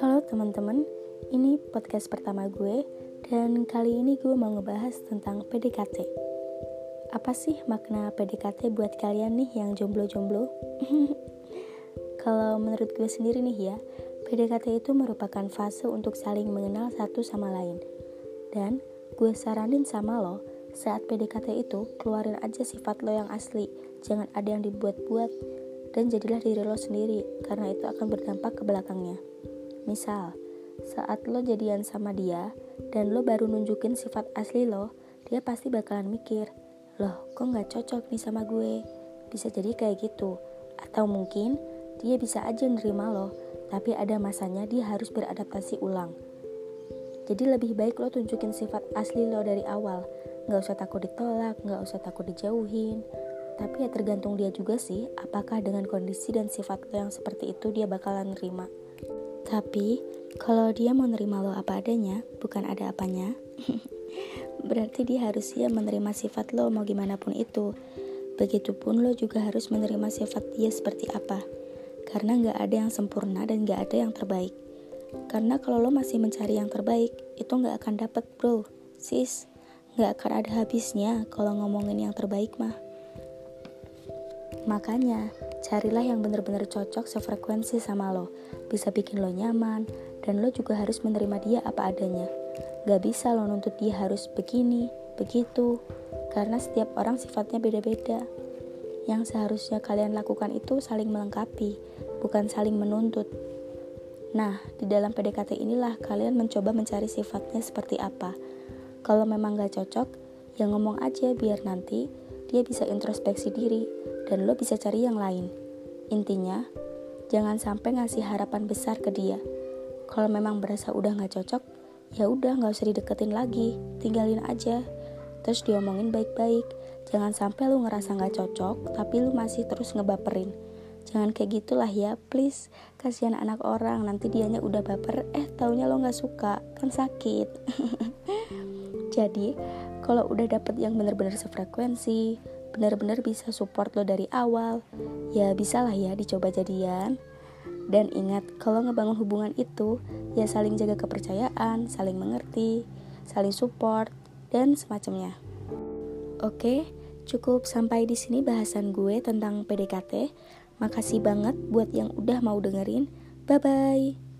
Halo teman-teman, ini podcast pertama gue dan kali ini gue mau ngebahas tentang PDKT. Apa sih makna PDKT buat kalian nih yang jomblo-jomblo? Kalau menurut gue sendiri nih ya, PDKT itu merupakan fase untuk saling mengenal satu sama lain. Dan gue saranin sama lo, saat PDKT itu keluarin aja sifat lo yang asli, jangan ada yang dibuat-buat dan jadilah diri lo sendiri karena itu akan berdampak ke belakangnya. Misal, saat lo jadian sama dia dan lo baru nunjukin sifat asli lo, dia pasti bakalan mikir, loh kok gak cocok nih sama gue? Bisa jadi kayak gitu. Atau mungkin dia bisa aja nerima lo, tapi ada masanya dia harus beradaptasi ulang. Jadi lebih baik lo tunjukin sifat asli lo dari awal. Gak usah takut ditolak, gak usah takut dijauhin. Tapi ya tergantung dia juga sih, apakah dengan kondisi dan sifat lo yang seperti itu dia bakalan nerima. Tapi, kalau dia mau nerima lo apa adanya, bukan ada apanya, berarti dia harus siap menerima sifat lo mau gimana pun itu. Begitupun lo juga harus menerima sifat dia seperti apa. Karena gak ada yang sempurna dan gak ada yang terbaik. Karena kalau lo masih mencari yang terbaik, itu gak akan dapet bro, sis. Gak akan ada habisnya kalau ngomongin yang terbaik mah. Makanya, Carilah yang benar-benar cocok sefrekuensi sama lo, bisa bikin lo nyaman, dan lo juga harus menerima dia apa adanya. Gak bisa lo nuntut dia harus begini, begitu, karena setiap orang sifatnya beda-beda. Yang seharusnya kalian lakukan itu saling melengkapi, bukan saling menuntut. Nah, di dalam PDKT inilah kalian mencoba mencari sifatnya seperti apa. Kalau memang gak cocok, ya ngomong aja biar nanti dia bisa introspeksi diri dan lo bisa cari yang lain. Intinya, jangan sampai ngasih harapan besar ke dia. Kalau memang berasa udah gak cocok, ya udah gak usah dideketin lagi, tinggalin aja. Terus diomongin baik-baik. Jangan sampai lu ngerasa gak cocok, tapi lu masih terus ngebaperin. Jangan kayak gitulah ya, please. Kasihan anak orang, nanti dianya udah baper, eh taunya lo gak suka, kan sakit. Jadi, kalau udah dapet yang bener-bener sefrekuensi, benar-benar bisa support lo dari awal, ya bisa lah ya dicoba jadian. Dan ingat, kalau ngebangun hubungan itu, ya saling jaga kepercayaan, saling mengerti, saling support, dan semacamnya. Oke, cukup sampai di sini bahasan gue tentang PDKT. Makasih banget buat yang udah mau dengerin. Bye-bye.